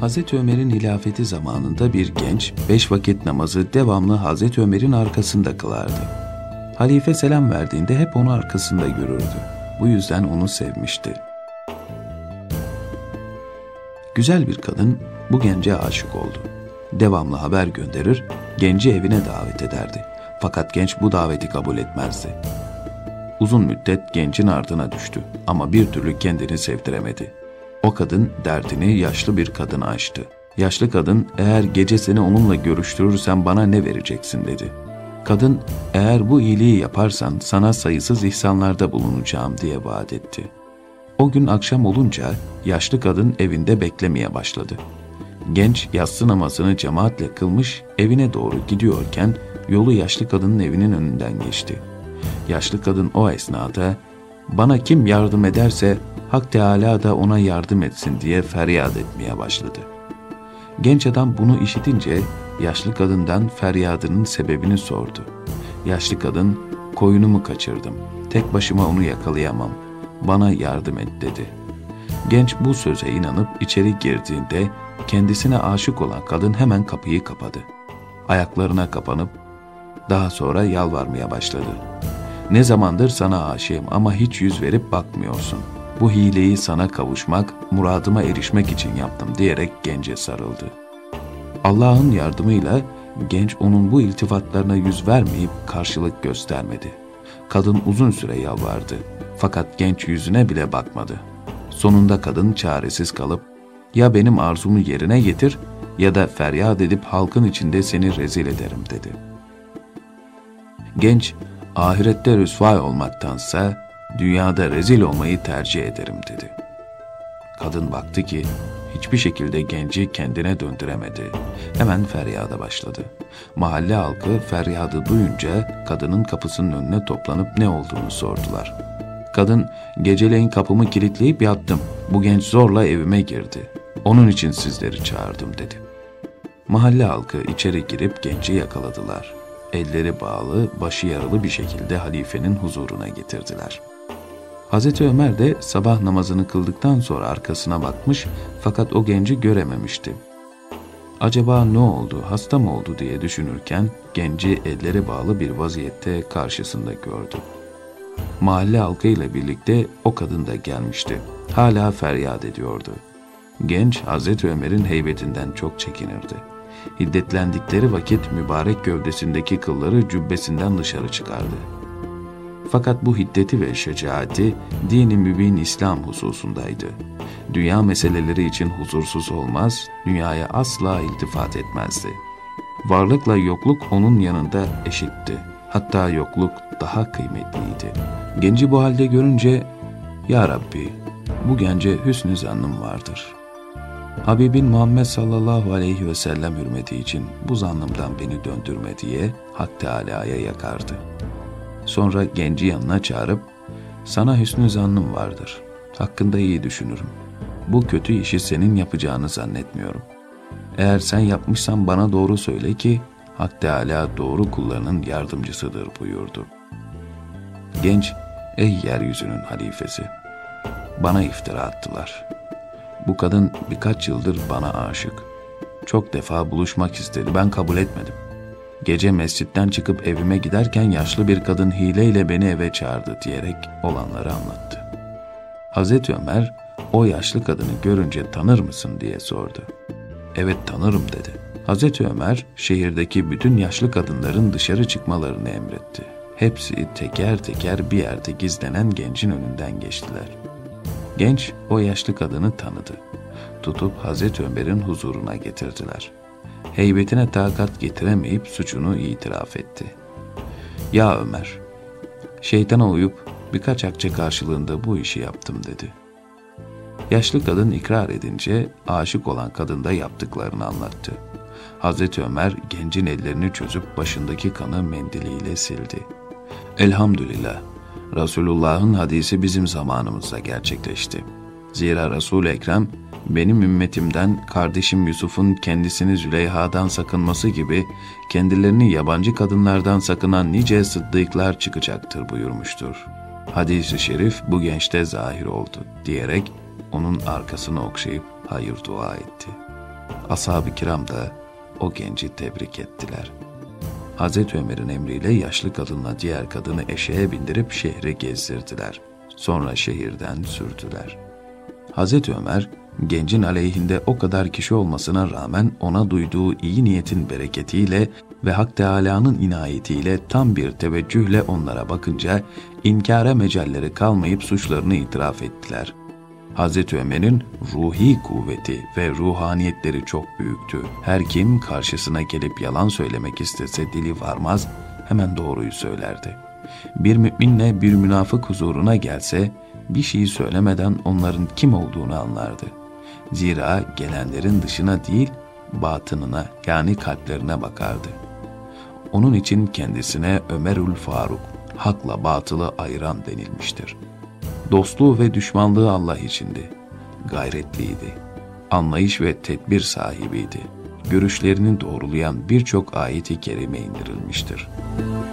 Hazreti Ömer'in hilafeti zamanında bir genç beş vakit namazı devamlı Hazreti Ömer'in arkasında kılardı. Halife selam verdiğinde hep onu arkasında görürdü. Bu yüzden onu sevmişti. Güzel bir kadın bu gence aşık oldu. Devamlı haber gönderir, genci evine davet ederdi. Fakat genç bu daveti kabul etmezdi. Uzun müddet gencin ardına düştü ama bir türlü kendini sevdiremedi. O kadın derdini yaşlı bir kadına açtı. Yaşlı kadın eğer gece seni onunla görüştürürsem bana ne vereceksin dedi. Kadın eğer bu iyiliği yaparsan sana sayısız ihsanlarda bulunacağım diye vaat etti. O gün akşam olunca yaşlı kadın evinde beklemeye başladı. Genç yatsı namazını cemaatle kılmış evine doğru gidiyorken yolu yaşlı kadının evinin önünden geçti. Yaşlı kadın o esnada bana kim yardım ederse Hak Teala da ona yardım etsin diye feryat etmeye başladı. Genç adam bunu işitince yaşlı kadından feryadının sebebini sordu. Yaşlı kadın, koyunumu kaçırdım. Tek başıma onu yakalayamam. Bana yardım et dedi. Genç bu söze inanıp içeri girdiğinde kendisine aşık olan kadın hemen kapıyı kapadı. Ayaklarına kapanıp daha sonra yalvarmaya başladı. Ne zamandır sana aşığım ama hiç yüz verip bakmıyorsun. Bu hileyi sana kavuşmak, muradıma erişmek için yaptım diyerek gence sarıldı. Allah'ın yardımıyla genç onun bu iltifatlarına yüz vermeyip karşılık göstermedi. Kadın uzun süre yalvardı. Fakat genç yüzüne bile bakmadı. Sonunda kadın çaresiz kalıp ya benim arzumu yerine getir ya da feryat edip halkın içinde seni rezil ederim dedi. Genç ahirette rüsvay olmaktansa dünyada rezil olmayı tercih ederim dedi. Kadın baktı ki hiçbir şekilde genci kendine döndüremedi. Hemen feryada başladı. Mahalle halkı feryadı duyunca kadının kapısının önüne toplanıp ne olduğunu sordular. Kadın, geceleyin kapımı kilitleyip yattım. Bu genç zorla evime girdi. Onun için sizleri çağırdım dedi. Mahalle halkı içeri girip genci yakaladılar. Elleri bağlı, başı yaralı bir şekilde halifenin huzuruna getirdiler.'' Hazreti Ömer de sabah namazını kıldıktan sonra arkasına bakmış fakat o genci görememişti. Acaba ne oldu, hasta mı oldu diye düşünürken genci elleri bağlı bir vaziyette karşısında gördü. Mahalle halkıyla birlikte o kadın da gelmişti. Hala feryat ediyordu. Genç Hazreti Ömer'in heybetinden çok çekinirdi. Hiddetlendikleri vakit mübarek gövdesindeki kılları cübbesinden dışarı çıkardı. Fakat bu hiddeti ve şecaati dini mübin İslam hususundaydı. Dünya meseleleri için huzursuz olmaz, dünyaya asla iltifat etmezdi. Varlıkla yokluk onun yanında eşitti. Hatta yokluk daha kıymetliydi. Genci bu halde görünce, Ya Rabbi, bu gence hüsnü zannım vardır. Habibin Muhammed sallallahu aleyhi ve sellem hürmeti için bu zannımdan beni döndürme diye Hak Teala'ya yakardı.'' Sonra genci yanına çağırıp, sana hüsnü zannım vardır. Hakkında iyi düşünürüm. Bu kötü işi senin yapacağını zannetmiyorum. Eğer sen yapmışsan bana doğru söyle ki, Hak Teala doğru kullarının yardımcısıdır buyurdu. Genç, ey yeryüzünün halifesi, bana iftira attılar. Bu kadın birkaç yıldır bana aşık. Çok defa buluşmak istedi, ben kabul etmedim.'' Gece mescitten çıkıp evime giderken yaşlı bir kadın hileyle beni eve çağırdı diyerek olanları anlattı. Hazreti Ömer o yaşlı kadını görünce tanır mısın diye sordu. Evet tanırım dedi. Hazreti Ömer şehirdeki bütün yaşlı kadınların dışarı çıkmalarını emretti. Hepsi teker teker bir yerde gizlenen gencin önünden geçtiler. Genç o yaşlı kadını tanıdı. Tutup Hazreti Ömer'in huzuruna getirdiler.'' Heybetine takat getiremeyip suçunu itiraf etti. Ya Ömer, şeytana uyup birkaç akçe karşılığında bu işi yaptım dedi. Yaşlı kadın ikrar edince aşık olan kadın da yaptıklarını anlattı. Hazreti Ömer gencin ellerini çözüp başındaki kanı mendiliyle sildi. Elhamdülillah, Resulullah'ın hadisi bizim zamanımızda gerçekleşti. Zira Resul-i Ekrem benim ümmetimden kardeşim Yusuf'un kendisini Züleyha'dan sakınması gibi kendilerini yabancı kadınlardan sakınan nice sıddıklar çıkacaktır buyurmuştur. Hadis-i şerif bu gençte zahir oldu diyerek onun arkasını okşayıp hayır dua etti.'' Ashab-ı kiram da o genci tebrik ettiler. Hazreti Ömer'in emriyle yaşlı kadınla diğer kadını eşeğe bindirip şehri gezdirdiler. Sonra şehirden sürdüler. Hazreti Ömer, gencin aleyhinde o kadar kişi olmasına rağmen ona duyduğu iyi niyetin bereketiyle ve Hak Teâlâ'nın inayetiyle tam bir teveccühle onlara bakınca inkara mecalleri kalmayıp suçlarını itiraf ettiler. Hazreti Ömer'in ruhi kuvveti ve ruhaniyetleri çok büyüktü. Her kim karşısına gelip yalan söylemek istese dili varmaz, hemen doğruyu söylerdi. Bir müminle bir münafık huzuruna gelse, bir şey söylemeden onların kim olduğunu anlardı. Zira gelenlerin dışına değil, batınına yani kalplerine bakardı. Onun için kendisine Ömerül Faruk, hakla batılı ayıran denilmiştir. Dostluğu ve düşmanlığı Allah içindi. Gayretliydi. Anlayış ve tedbir sahibiydi. Görüşlerini doğrulayan birçok ayeti kerime indirilmiştir.''